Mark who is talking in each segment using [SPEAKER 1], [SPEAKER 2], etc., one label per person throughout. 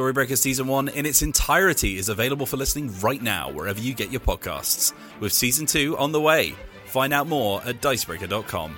[SPEAKER 1] Storybreaker Season 1 in its entirety is available for listening right now wherever you get your podcasts, with Season 2 on the way. Find out more at dicebreaker.com.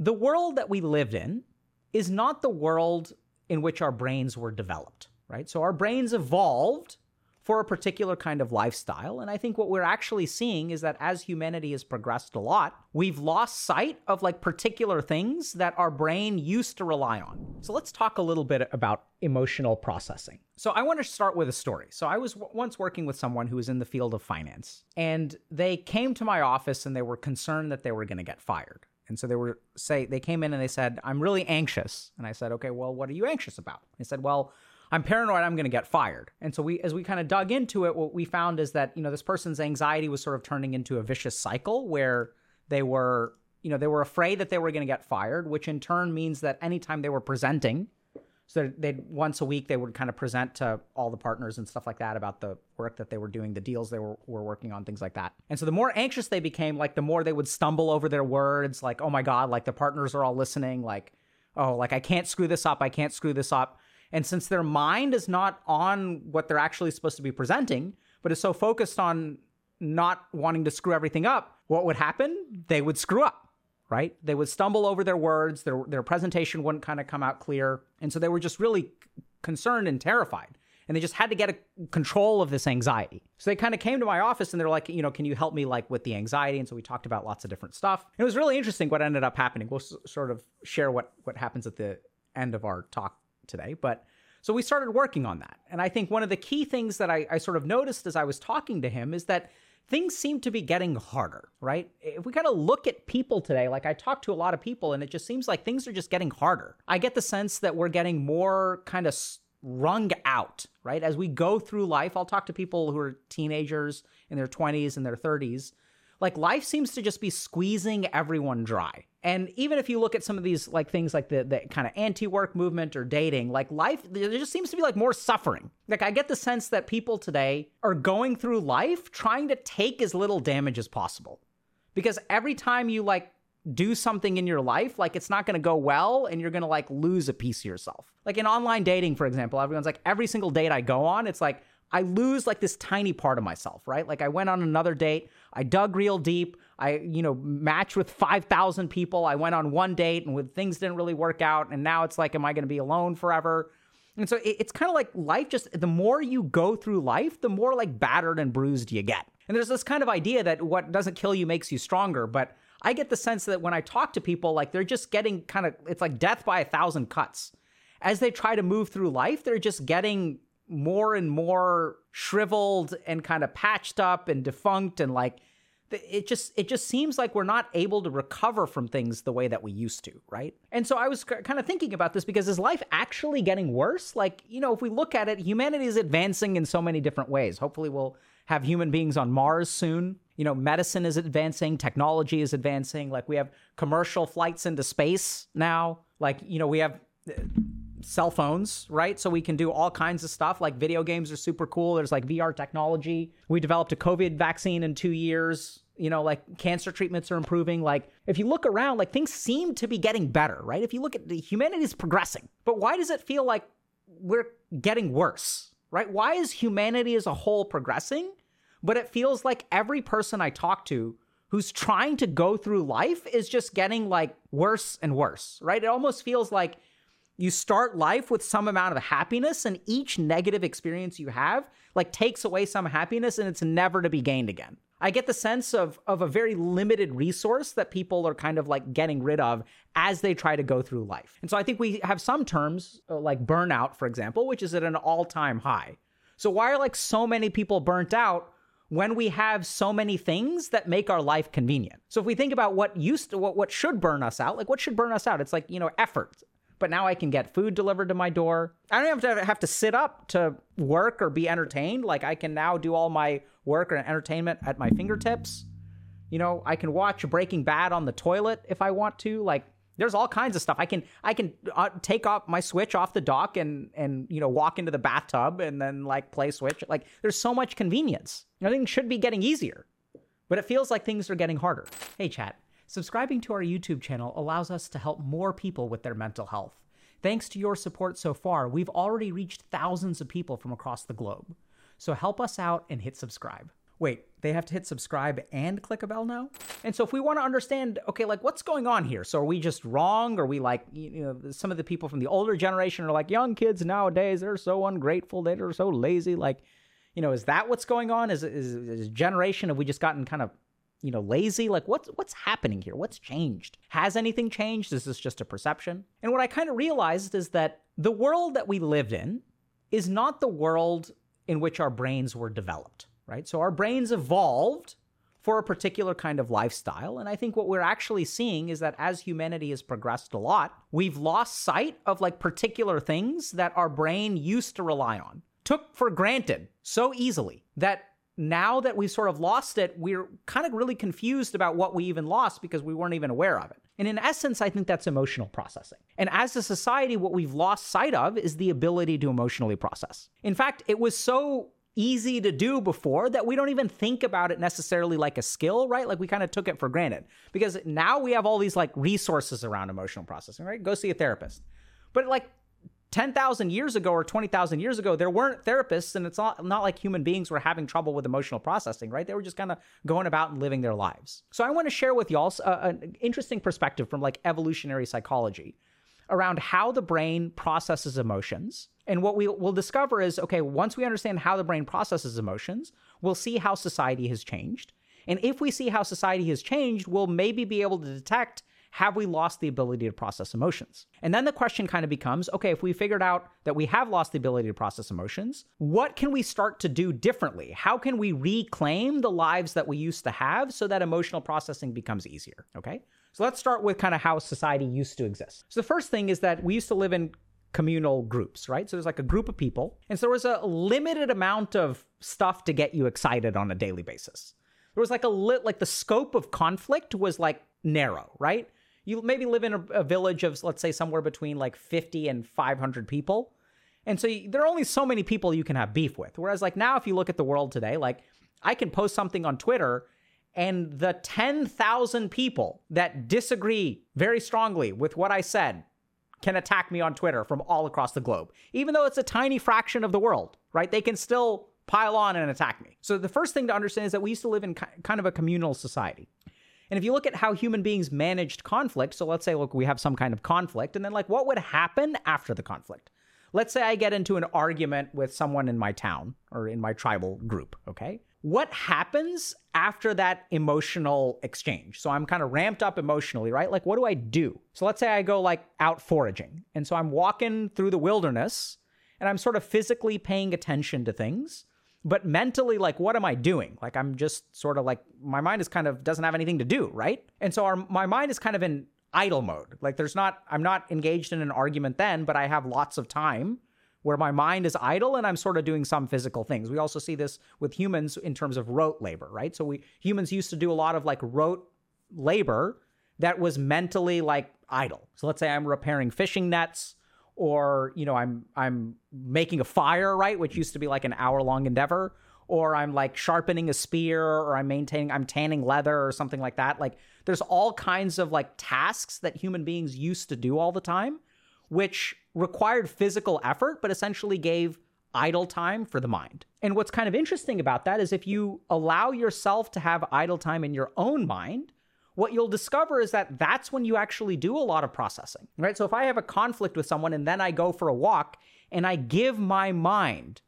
[SPEAKER 2] The world that we lived in is not the world in which our brains were developed, right? So our brains evolved for a particular kind of lifestyle. And I think what we're actually seeing is that as humanity has progressed a lot, we've lost sight of like particular things that our brain used to rely on. So let's talk a little bit about emotional processing. So I want to start with a story. So I was w- once working with someone who was in the field of finance, and they came to my office and they were concerned that they were going to get fired. And so they were say they came in and they said, "I'm really anxious." And I said, "Okay, well, what are you anxious about?" They said, "Well, I'm paranoid I'm going to get fired. And so we, as we kind of dug into it, what we found is that, you know, this person's anxiety was sort of turning into a vicious cycle where they were, you know, they were afraid that they were going to get fired, which in turn means that anytime they were presenting, so they'd once a week they would kind of present to all the partners and stuff like that about the work that they were doing, the deals they were, were working on, things like that. And so the more anxious they became, like the more they would stumble over their words, like, oh my God, like the partners are all listening, like, oh, like I can't screw this up, I can't screw this up. And since their mind is not on what they're actually supposed to be presenting, but is so focused on not wanting to screw everything up, what would happen? They would screw up, right? They would stumble over their words, their, their presentation wouldn't kind of come out clear. And so they were just really concerned and terrified. And they just had to get a control of this anxiety. So they kind of came to my office and they're like, you know, can you help me like with the anxiety? And so we talked about lots of different stuff. And it was really interesting what ended up happening. We'll s- sort of share what what happens at the end of our talk today. But so we started working on that. And I think one of the key things that I, I sort of noticed as I was talking to him is that things seem to be getting harder, right? If we kind of look at people today, like I talk to a lot of people and it just seems like things are just getting harder. I get the sense that we're getting more kind of wrung out, right? As we go through life, I'll talk to people who are teenagers in their 20s and their 30s. Like life seems to just be squeezing everyone dry. And even if you look at some of these like things like the, the kind of anti-work movement or dating, like life, there just seems to be like more suffering. Like I get the sense that people today are going through life trying to take as little damage as possible. Because every time you like do something in your life, like it's not going to go well and you're going to like lose a piece of yourself. Like in online dating, for example, everyone's like, every single date I go on, it's like, I lose like this tiny part of myself, right? Like I went on another date, I dug real deep, I, you know, matched with 5,000 people. I went on one date and with things didn't really work out. And now it's like, am I going to be alone forever? And so it, it's kind of like life just, the more you go through life, the more like battered and bruised you get. And there's this kind of idea that what doesn't kill you makes you stronger. But I get the sense that when I talk to people, like they're just getting kind of, it's like death by a thousand cuts. As they try to move through life, they're just getting more and more shriveled and kind of patched up and defunct and like it just it just seems like we're not able to recover from things the way that we used to right? And so i was kind of thinking about this because is life actually getting worse? Like you know if we look at it humanity is advancing in so many different ways. Hopefully we'll have human beings on mars soon. You know medicine is advancing technology is advancing. Like we have commercial flights into space now. Like you know we have cell phones, right? So we can do all kinds of stuff. Like video games are super cool. There's like VR technology. We developed a COVID vaccine in two years. You know, like cancer treatments are improving. Like if you look around, like things seem to be getting better, right? If you look at the humanity is progressing, but why does it feel like we're getting worse, right? Why is humanity as a whole progressing? But it feels like every person I talk to who's trying to go through life is just getting like worse and worse, right? It almost feels like you start life with some amount of happiness and each negative experience you have like takes away some happiness and it's never to be gained again i get the sense of of a very limited resource that people are kind of like getting rid of as they try to go through life and so i think we have some terms uh, like burnout for example which is at an all-time high so why are like so many people burnt out when we have so many things that make our life convenient. So if we think about what used to what what should burn us out, like what should burn us out? It's like, you know, effort. But now I can get food delivered to my door. I don't have to have to sit up to work or be entertained. Like I can now do all my work or entertainment at my fingertips. You know, I can watch Breaking Bad on the toilet if I want to. Like there's all kinds of stuff. I can I can uh, take off my Switch off the dock and and you know walk into the bathtub and then like play Switch. Like there's so much convenience. You know, things should be getting easier, but it feels like things are getting harder. Hey, chat. Subscribing to our YouTube channel allows us to help more people with their mental health. Thanks to your support so far, we've already reached thousands of people from across the globe. So help us out and hit subscribe. Wait, they have to hit subscribe and click a bell now? And so if we want to understand, okay, like what's going on here? So are we just wrong? Are we like, you know, some of the people from the older generation are like, young kids nowadays, they're so ungrateful, they're so lazy. Like, you know, is that what's going on? Is, is, is generation, have we just gotten kind of, you know, lazy? Like what's, what's happening here? What's changed? Has anything changed? Is this just a perception? And what I kind of realized is that the world that we lived in is not the world in which our brains were developed right? So our brains evolved for a particular kind of lifestyle. And I think what we're actually seeing is that as humanity has progressed a lot, we've lost sight of like particular things that our brain used to rely on, took for granted so easily that now that we sort of lost it, we're kind of really confused about what we even lost because we weren't even aware of it. And in essence, I think that's emotional processing. And as a society, what we've lost sight of is the ability to emotionally process. In fact, it was so easy to do before that we don't even think about it necessarily like a skill, right? Like we kind of took it for granted because now we have all these like resources around emotional processing, right? Go see a therapist. But like 10,000 years ago or 20,000 years ago, there weren't therapists, and it's not, not like human beings were having trouble with emotional processing, right? They were just kind of going about and living their lives. So I want to share with y'all uh, an interesting perspective from like evolutionary psychology around how the brain processes emotions. And what we will discover is okay, once we understand how the brain processes emotions, we'll see how society has changed. And if we see how society has changed, we'll maybe be able to detect have we lost the ability to process emotions? And then the question kind of becomes okay, if we figured out that we have lost the ability to process emotions, what can we start to do differently? How can we reclaim the lives that we used to have so that emotional processing becomes easier? Okay. So let's start with kind of how society used to exist. So the first thing is that we used to live in communal groups, right? So there's like a group of people. And so there was a limited amount of stuff to get you excited on a daily basis. There was like a lit, like the scope of conflict was like narrow, right? You maybe live in a, a village of, let's say, somewhere between like 50 and 500 people. And so you, there are only so many people you can have beef with. Whereas, like now, if you look at the world today, like I can post something on Twitter and the 10,000 people that disagree very strongly with what I said can attack me on Twitter from all across the globe. Even though it's a tiny fraction of the world, right? They can still pile on and attack me. So the first thing to understand is that we used to live in kind of a communal society. And if you look at how human beings managed conflict, so let's say, look, we have some kind of conflict, and then like what would happen after the conflict? Let's say I get into an argument with someone in my town or in my tribal group, okay? what happens after that emotional exchange? So I'm kind of ramped up emotionally, right? Like, what do I do? So let's say I go like out foraging. And so I'm walking through the wilderness and I'm sort of physically paying attention to things. But mentally, like, what am I doing? Like, I'm just sort of like, my mind is kind of doesn't have anything to do, right? And so our, my mind is kind of in idle mode. Like, there's not, I'm not engaged in an argument then, but I have lots of time where my mind is idle and I'm sort of doing some physical things. We also see this with humans in terms of rote labor, right? So we humans used to do a lot of like rote labor that was mentally like idle. So let's say I'm repairing fishing nets or, you know, I'm I'm making a fire, right, which used to be like an hour-long endeavor, or I'm like sharpening a spear or I'm maintaining I'm tanning leather or something like that. Like there's all kinds of like tasks that human beings used to do all the time which required physical effort, but essentially gave idle time for the mind. And what's kind of interesting about that is if you allow yourself to have idle time in your own mind, what you'll discover is that that's when you actually do a lot of processing, right? So if I have a conflict with someone and then I go for a walk and I give my mind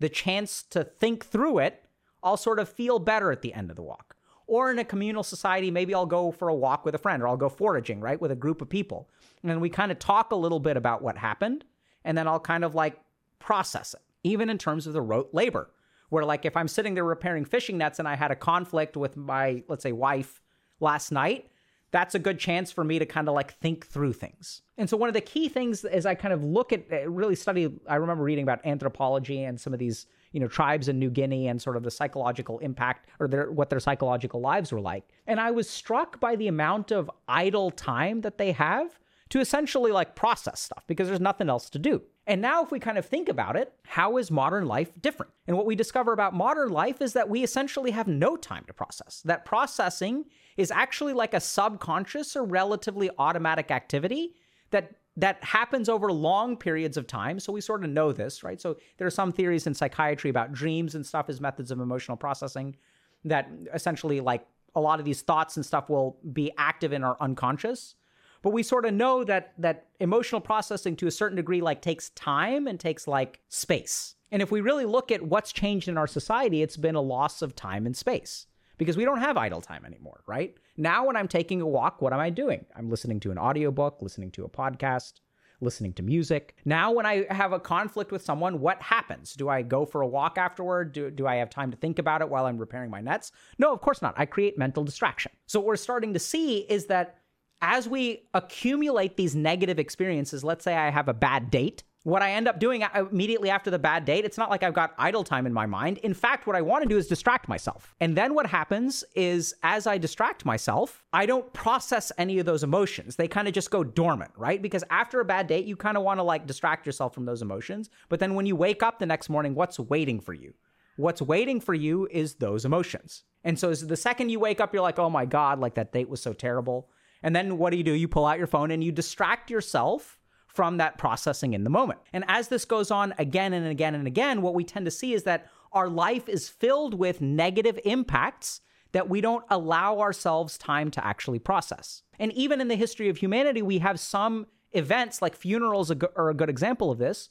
[SPEAKER 2] the chance to think through it, I'll sort of feel better at the end of the walk. Or in a communal society, maybe I'll go for a walk with a friend or I'll go foraging, right, with a group of people. And we kind of talk a little bit about what happened and then I'll kind of like process it, even in terms of the rote labor. Where, like, if I'm sitting there repairing fishing nets and I had a conflict with my, let's say, wife last night, that's a good chance for me to kind of like think through things. And so, one of the key things as I kind of look at, uh, really study, I remember reading about anthropology and some of these, you know, tribes in New Guinea and sort of the psychological impact or their, what their psychological lives were like. And I was struck by the amount of idle time that they have to essentially like process stuff because there's nothing else to do. And now, if we kind of think about it, how is modern life different? And what we discover about modern life is that we essentially have no time to process. That processing is actually like a subconscious or relatively automatic activity that that happens over long periods of time. So we sort of know this, right? So there are some theories in psychiatry about dreams and stuff as methods of emotional processing that essentially like a lot of these thoughts and stuff will be active in our unconscious but we sort of know that that emotional processing to a certain degree like takes time and takes like space. And if we really look at what's changed in our society, it's been a loss of time and space because we don't have idle time anymore, right? Now when I'm taking a walk, what am I doing? I'm listening to an audiobook, listening to a podcast, listening to music. Now, when I have a conflict with someone, what happens? Do I go for a walk afterward? Do, do I have time to think about it while I'm repairing my nets? No, of course not. I create mental distraction. So, what we're starting to see is that as we accumulate these negative experiences, let's say I have a bad date, what I end up doing uh, immediately after the bad date, it's not like I've got idle time in my mind. In fact, what I want to do is distract myself. And then what happens is as I distract myself, I don't process any of those emotions. They kind of just go dormant, right? Because after a bad date, you kind of want to like distract yourself from those emotions. But then when you wake up the next morning, what's waiting for you? What's waiting for you is those emotions. And so the second you wake up, you're like, oh my God, like that date was so terrible. And then what do you do? You pull out your phone and you distract yourself from that processing in the moment. And as this goes on again and again and again, what we tend to see is that our life is filled with negative impacts that we don't allow ourselves time to actually process. And even in the history of humanity, we have some events like funerals are a good example of this,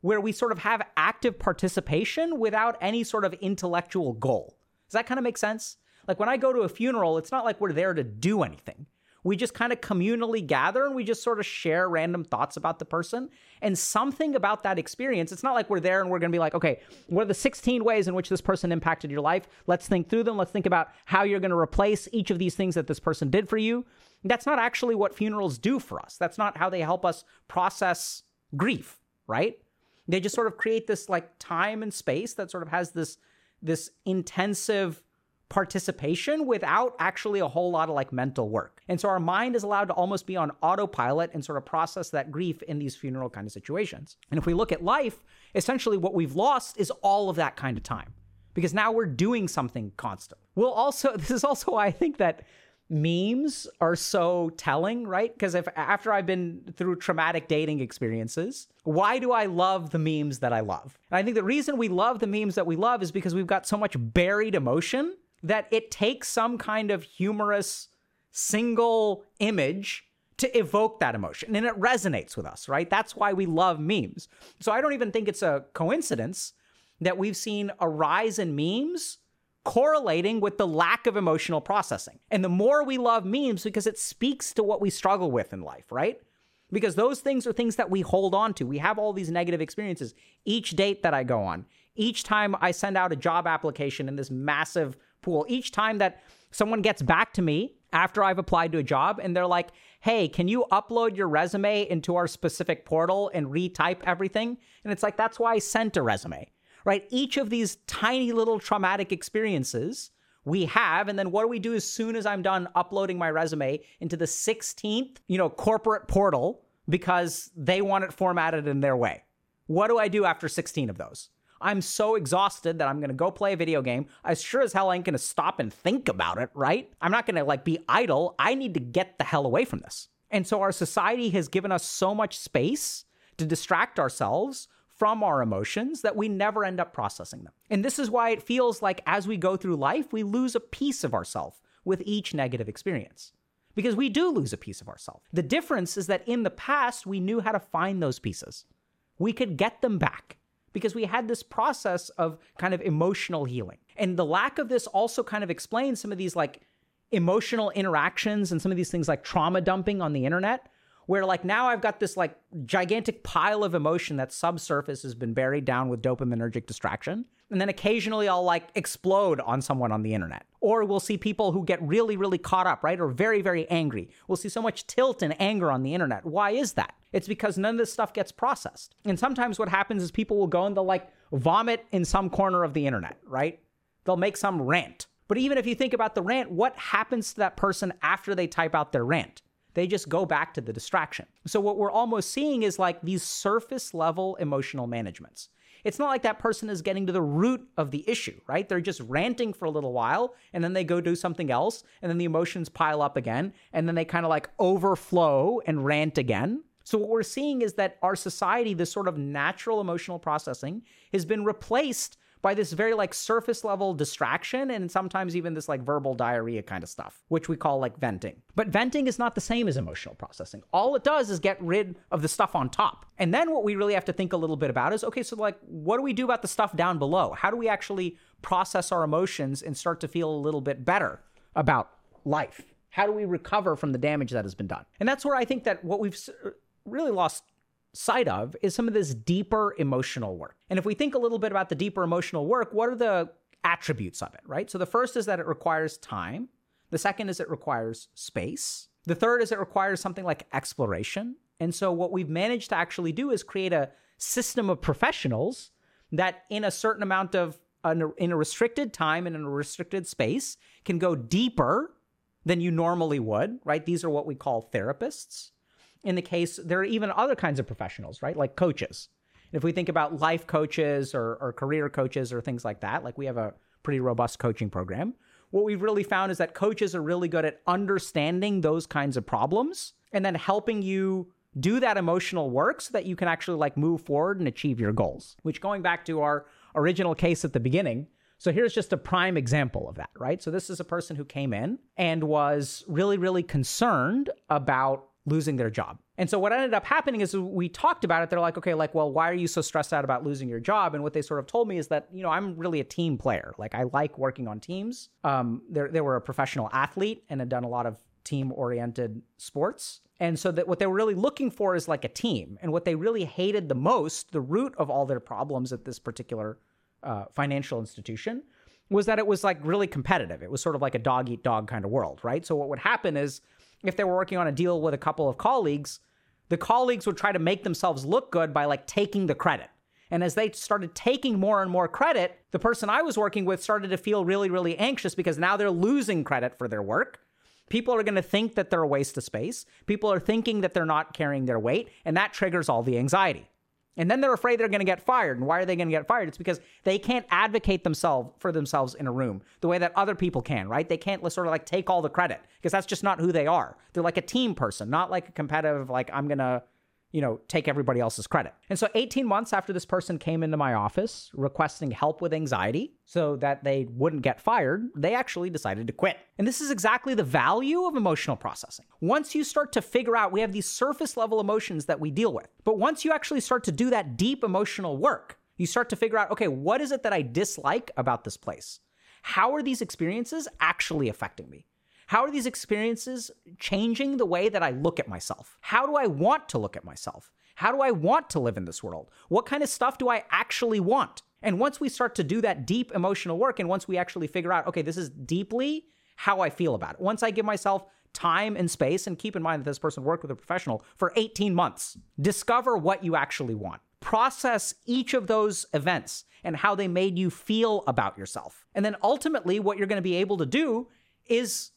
[SPEAKER 2] where we sort of have active participation without any sort of intellectual goal. Does that kind of make sense? Like when I go to a funeral, it's not like we're there to do anything we just kind of communally gather and we just sort of share random thoughts about the person. And something about that experience, it's not like we're there and we're going to be like, okay, what are the 16 ways in which this person impacted your life? Let's think through them. Let's think about how you're going to replace each of these things that this person did for you. That's not actually what funerals do for us. That's not how they help us process grief, right? They just sort of create this like time and space that sort of has this this intensive participation without actually a whole lot of like mental work. And so our mind is allowed to almost be on autopilot and sort of process that grief in these funeral kind of situations. And if we look at life, essentially what we've lost is all of that kind of time because now we're doing something constant. We'll also, this is also why I think that memes are so telling, right? Because if after I've been through traumatic dating experiences, why do I love the memes that I love? And I think the reason we love the memes that we love is because we've got so much buried emotion that it takes some kind of humorous single image to evoke that emotion and it resonates with us, right? That's why we love memes. So I don't even think it's a coincidence that we've seen a rise in memes correlating with the lack of emotional processing. And the more we love memes because it speaks to what we struggle with in life, right? Because those things are things that we hold on to. We have all these negative experiences. Each date that I go on, each time I send out a job application in this massive pool. Each time that someone gets back to me after I've applied to a job and they're like, hey, can you upload your resume into our specific portal and retype everything? And it's like, that's why I sent a resume, right? Each of these tiny little traumatic experiences we have. And then what do we do as soon as I'm done uploading my resume into the 16th, you know, corporate portal because they want it formatted in their way? What do I do after 16 of those? I'm so exhausted that I'm gonna go play a video game. I sure as hell ain't gonna stop and think about it, right? I'm not gonna like be idle. I need to get the hell away from this. And so our society has given us so much space to distract ourselves from our emotions that we never end up processing them. And this is why it feels like as we go through life, we lose a piece of ourselves. with each negative experience. Because we do lose a piece of ourselves. The difference is that in the past, we knew how to find those pieces. We could get them back because we had this process of kind of emotional healing. And the lack of this also kind of explains some of these like emotional interactions and some of these things like trauma dumping on the internet where like now I've got this like gigantic pile of emotion that subsurface has been buried down with dopaminergic distraction. And then occasionally I'll like explode on someone on the internet. Or we'll see people who get really, really caught up, right? Or very, very angry. We'll see so much tilt and anger on the internet. Why is that? It's because none of this stuff gets processed. And sometimes what happens is people will go and they'll like vomit in some corner of the internet, right? They'll make some rant. But even if you think about the rant, what happens to that person after they type out their rant? They just go back to the distraction. So what we're almost seeing is like these surface level emotional managements. It's not like that person is getting to the root of the issue, right? They're just ranting for a little while and then they go do something else and then the emotions pile up again and then they kind of like overflow and rant again. So what we're seeing is that our society, this sort of natural emotional processing, has been replaced by this very like surface level distraction and sometimes even this like verbal diarrhea kind of stuff, which we call like venting. But venting is not the same as emotional processing. All it does is get rid of the stuff on top. And then what we really have to think a little bit about is okay, so like, what do we do about the stuff down below? How do we actually process our emotions and start to feel a little bit better about life? How do we recover from the damage that has been done? And that's where I think that what we've really lost sight of is some of this deeper emotional work. And if we think a little bit about the deeper emotional work, what are the attributes of it, right? So the first is that it requires time. The second is it requires space. The third is it requires something like exploration. And so what we've managed to actually do is create a system of professionals that in a certain amount of in a restricted time and in a restricted space can go deeper than you normally would, right? These are what we call therapists in the case, there are even other kinds of professionals, right? Like coaches. If we think about life coaches or, or career coaches or things like that, like we have a pretty robust coaching program. What we've really found is that coaches are really good at understanding those kinds of problems and then helping you do that emotional work so that you can actually like move forward and achieve your goals. Which going back to our original case at the beginning, so here's just a prime example of that, right? So this is a person who came in and was really, really concerned about losing their job. And so what ended up happening is we talked about it. They're like, okay, like, well, why are you so stressed out about losing your job? And what they sort of told me is that, you know, I'm really a team player. Like I like working on teams. Um, they were a professional athlete and had done a lot of team oriented sports. And so that what they were really looking for is like a team. And what they really hated the most, the root of all their problems at this particular uh, financial institution, was that it was like really competitive. It was sort of like a dog eat dog kind of world, right? So what would happen is if they were working on a deal with a couple of colleagues, the colleagues would try to make themselves look good by like taking the credit. And as they started taking more and more credit, the person I was working with started to feel really, really anxious because now they're losing credit for their work. People are going to think that they're a waste of space. People are thinking that they're not carrying their weight, and that triggers all the anxiety. And then they're afraid they're going to get fired. And why are they going to get fired? It's because they can't advocate themselves for themselves in a room the way that other people can, right? They can't sort of like take all the credit because that's just not who they are. They're like a team person, not like a competitive, like I'm going to you know, take everybody else's credit. And so 18 months after this person came into my office requesting help with anxiety so that they wouldn't get fired, they actually decided to quit. And this is exactly the value of emotional processing. Once you start to figure out, we have these surface level emotions that we deal with. But once you actually start to do that deep emotional work, you start to figure out, okay, what is it that I dislike about this place? How are these experiences actually affecting me? How are these experiences changing the way that I look at myself? How do I want to look at myself? How do I want to live in this world? What kind of stuff do I actually want? And once we start to do that deep emotional work, and once we actually figure out, okay, this is deeply how I feel about it, once I give myself time and space, and keep in mind that this person worked with a professional for 18 months, discover what you actually want. Process each of those events and how they made you feel about yourself. And then ultimately, what you're going to be able to do is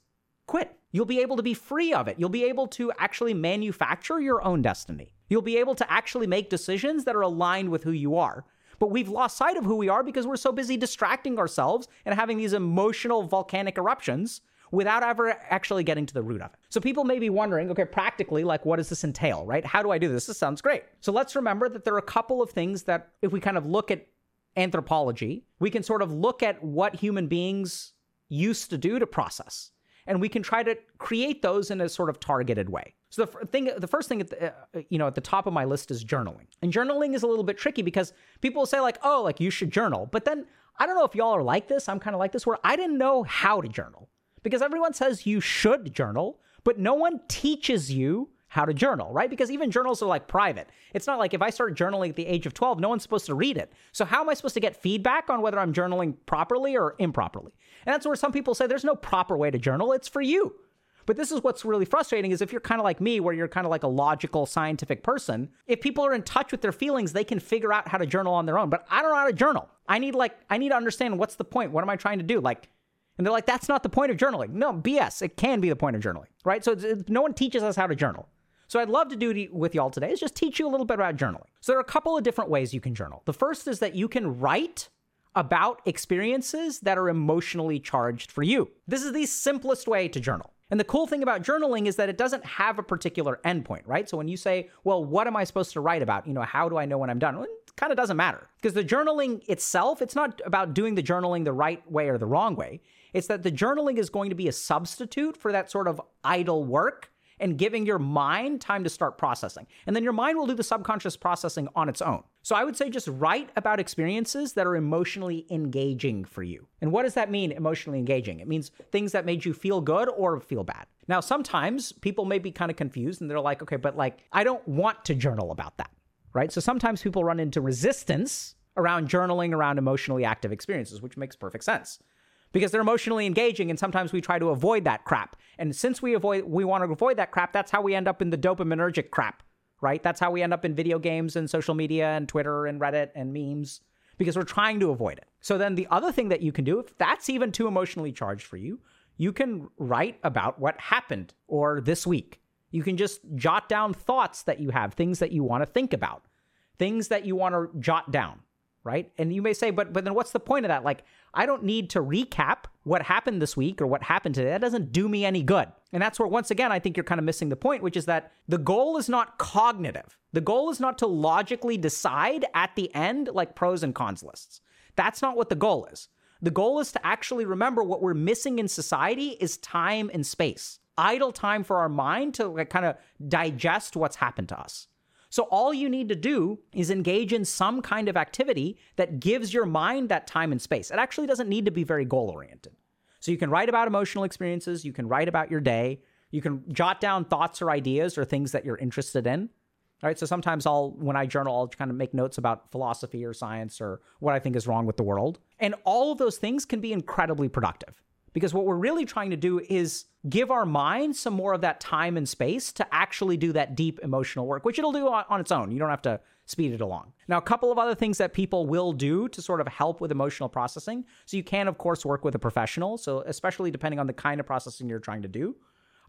[SPEAKER 2] quit. You'll be able to be free of it. You'll be able to actually manufacture your own destiny. You'll be able to actually make decisions that are aligned with who you are. But we've lost sight of who we are because we're so busy distracting ourselves and having these emotional volcanic eruptions without ever actually getting to the root of it. So people may be wondering, okay, practically, like, what does this entail, right? How do I do this? This sounds great. So let's remember that there are a couple of things that, if we kind of look at anthropology, we can sort of look at what human beings used to do to process. And we can try to create those in a sort of targeted way. So the thing, the first thing, at the, uh, you know, at the top of my list is journaling. And journaling is a little bit tricky because people will say like, "Oh, like you should journal," but then I don't know if y'all are like this. I'm kind of like this, where I didn't know how to journal because everyone says you should journal, but no one teaches you how to journal, right? Because even journals are like private. It's not like if I start journaling at the age of 12, no one's supposed to read it. So how am I supposed to get feedback on whether I'm journaling properly or improperly? And that's where some people say there's no proper way to journal. It's for you. But this is what's really frustrating is if you're kind of like me, where you're kind of like a logical, scientific person, if people are in touch with their feelings, they can figure out how to journal on their own. But I don't know how to journal. I need like, I need to understand what's the point? What am I trying to do? Like, and they're like, that's not the point of journaling. No, BS. It can be the point of journaling, right? So no one teaches us how to journal. So I'd love to do it with y'all today is just teach you a little bit about journaling. So there are a couple of different ways you can journal. The first is that you can write about experiences that are emotionally charged for you. This is the simplest way to journal. And the cool thing about journaling is that it doesn't have a particular endpoint, right? So when you say, well, what am I supposed to write about? You know, how do I know when I'm done? Well, it kind of doesn't matter because the journaling itself, it's not about doing the journaling the right way or the wrong way. It's that the journaling is going to be a substitute for that sort of idle work and giving your mind time to start processing. And then your mind will do the subconscious processing on its own. So I would say just write about experiences that are emotionally engaging for you. And what does that mean, emotionally engaging? It means things that made you feel good or feel bad. Now, sometimes people may be kind of confused and they're like, okay, but like, I don't want to journal about that, right? So sometimes people run into resistance around journaling around emotionally active experiences, which makes perfect sense because they're emotionally engaging and sometimes we try to avoid that crap. And since we avoid we want to avoid that crap, that's how we end up in the dopaminergic crap, right? That's how we end up in video games and social media and Twitter and Reddit and memes because we're trying to avoid it. So then the other thing that you can do if that's even too emotionally charged for you, you can write about what happened or this week. You can just jot down thoughts that you have, things that you want to think about, things that you want to jot down right? And you may say, but but then what's the point of that? Like, I don't need to recap what happened this week or what happened today. That doesn't do me any good. And that's where once again I think you're kind of missing the point, which is that the goal is not cognitive. The goal is not to logically decide at the end like pros and cons lists. That's not what the goal is. The goal is to actually remember what we're missing in society is time and space. Idle time for our mind to like, kind of digest what's happened to us. So all you need to do is engage in some kind of activity that gives your mind that time and space. It actually doesn't need to be very goal oriented. So you can write about emotional experiences, you can write about your day, you can jot down thoughts or ideas or things that you're interested in. All right, so sometimes I'll, when I journal, I'll kind of make notes about philosophy or science or what I think is wrong with the world. And all of those things can be incredibly productive because what we're really trying to do is give our mind some more of that time and space to actually do that deep emotional work, which it'll do on, on, its own. You don't have to speed it along. Now, a couple of other things that people will do to sort of help with emotional processing. So, you can, of course, work with a professional. So, especially depending on the kind of processing you're trying to do.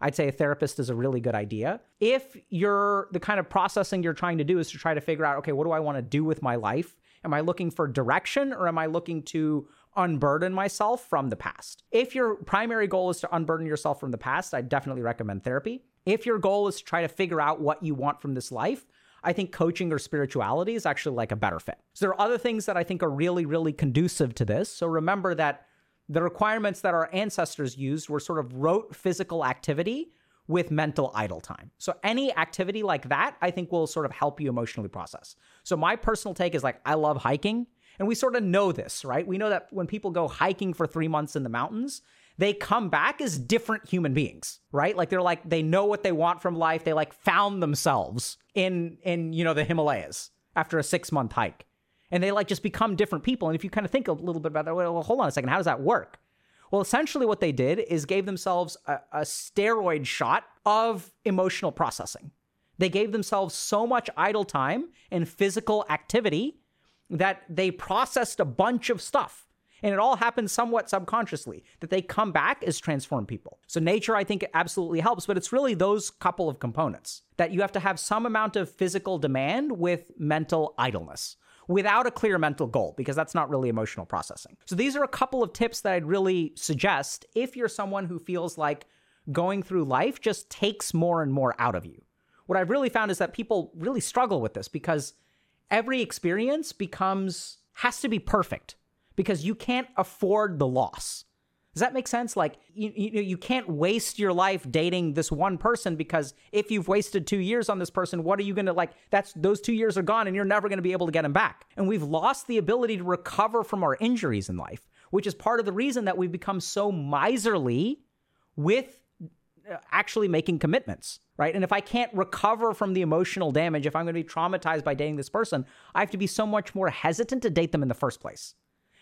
[SPEAKER 2] I'd say a therapist is a really good idea. If you're the kind of processing you're trying to do is to try to figure out, okay, what do I want to do with my life? Am I looking for direction or am I looking to unburden myself from the past. If your primary goal is to unburden yourself from the past, I definitely recommend therapy. If your goal is to try to figure out what you want from this life, I think coaching or spirituality is actually like a better fit. So there are other things that I think are really, really conducive to this. So remember that the requirements that our ancestors used were sort of rote physical activity with mental idle time. So any activity like that, I think will sort of help you emotionally process. So my personal take is like I love hiking and we sort of know this, right? We know that when people go hiking for three months in the mountains, they come back as different human beings, right? Like they're like they know what they want from life. They like found themselves in in you know the Himalayas after a six month hike, and they like just become different people. And if you kind of think a little bit about that, well, hold on a second, how does that work? Well, essentially, what they did is gave themselves a, a steroid shot of emotional processing. They gave themselves so much idle time and physical activity that they processed a bunch of stuff. And it all happens somewhat subconsciously that they come back as transformed people. So, nature, I think, absolutely helps, but it's really those couple of components that you have to have some amount of physical demand with mental idleness without a clear mental goal, because that's not really emotional processing. So, these are a couple of tips that I'd really suggest if you're someone who feels like going through life just takes more and more out of you. What I've really found is that people really struggle with this because every experience becomes has to be perfect because you can't afford the loss. Does that make sense? Like you, you you can't waste your life dating this one person because if you've wasted 2 years on this person, what are you going to like that's those 2 years are gone and you're never going to be able to get them back. And we've lost the ability to recover from our injuries in life, which is part of the reason that we've become so miserly with Uh, actually making commitments, right? And if I can't recover from the emotional damage, if I'm going to be traumatized by dating this person, I have to be so much more hesitant to date them in the first place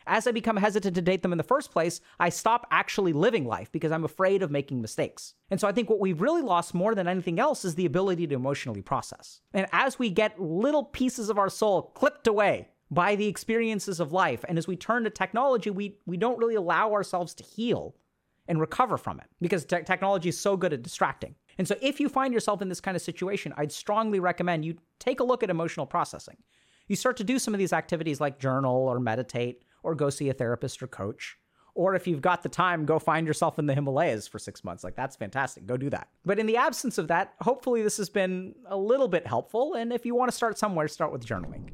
[SPEAKER 2] as I become hesitant to date them in the first place, I stop actually living life because I'm afraid of making mistakes. And so I think what we've really lost more than anything else is the ability to emotionally process. And as we get little pieces of our soul clipped away by the experiences of life, and as we turn to technology, we, we don't really allow ourselves to heal and recover from it because te- technology is so good at distracting. And so if you find yourself in this kind of situation, I'd strongly recommend you take a look at emotional processing. You start to do some of these activities like journal or meditate or go see a therapist or coach. Or if you've got the time, go find yourself in the Himalayas for six months. Like, that's fantastic. Go do that. But in the absence of that, hopefully this has been a little bit helpful. And if you want to start somewhere, start with journaling.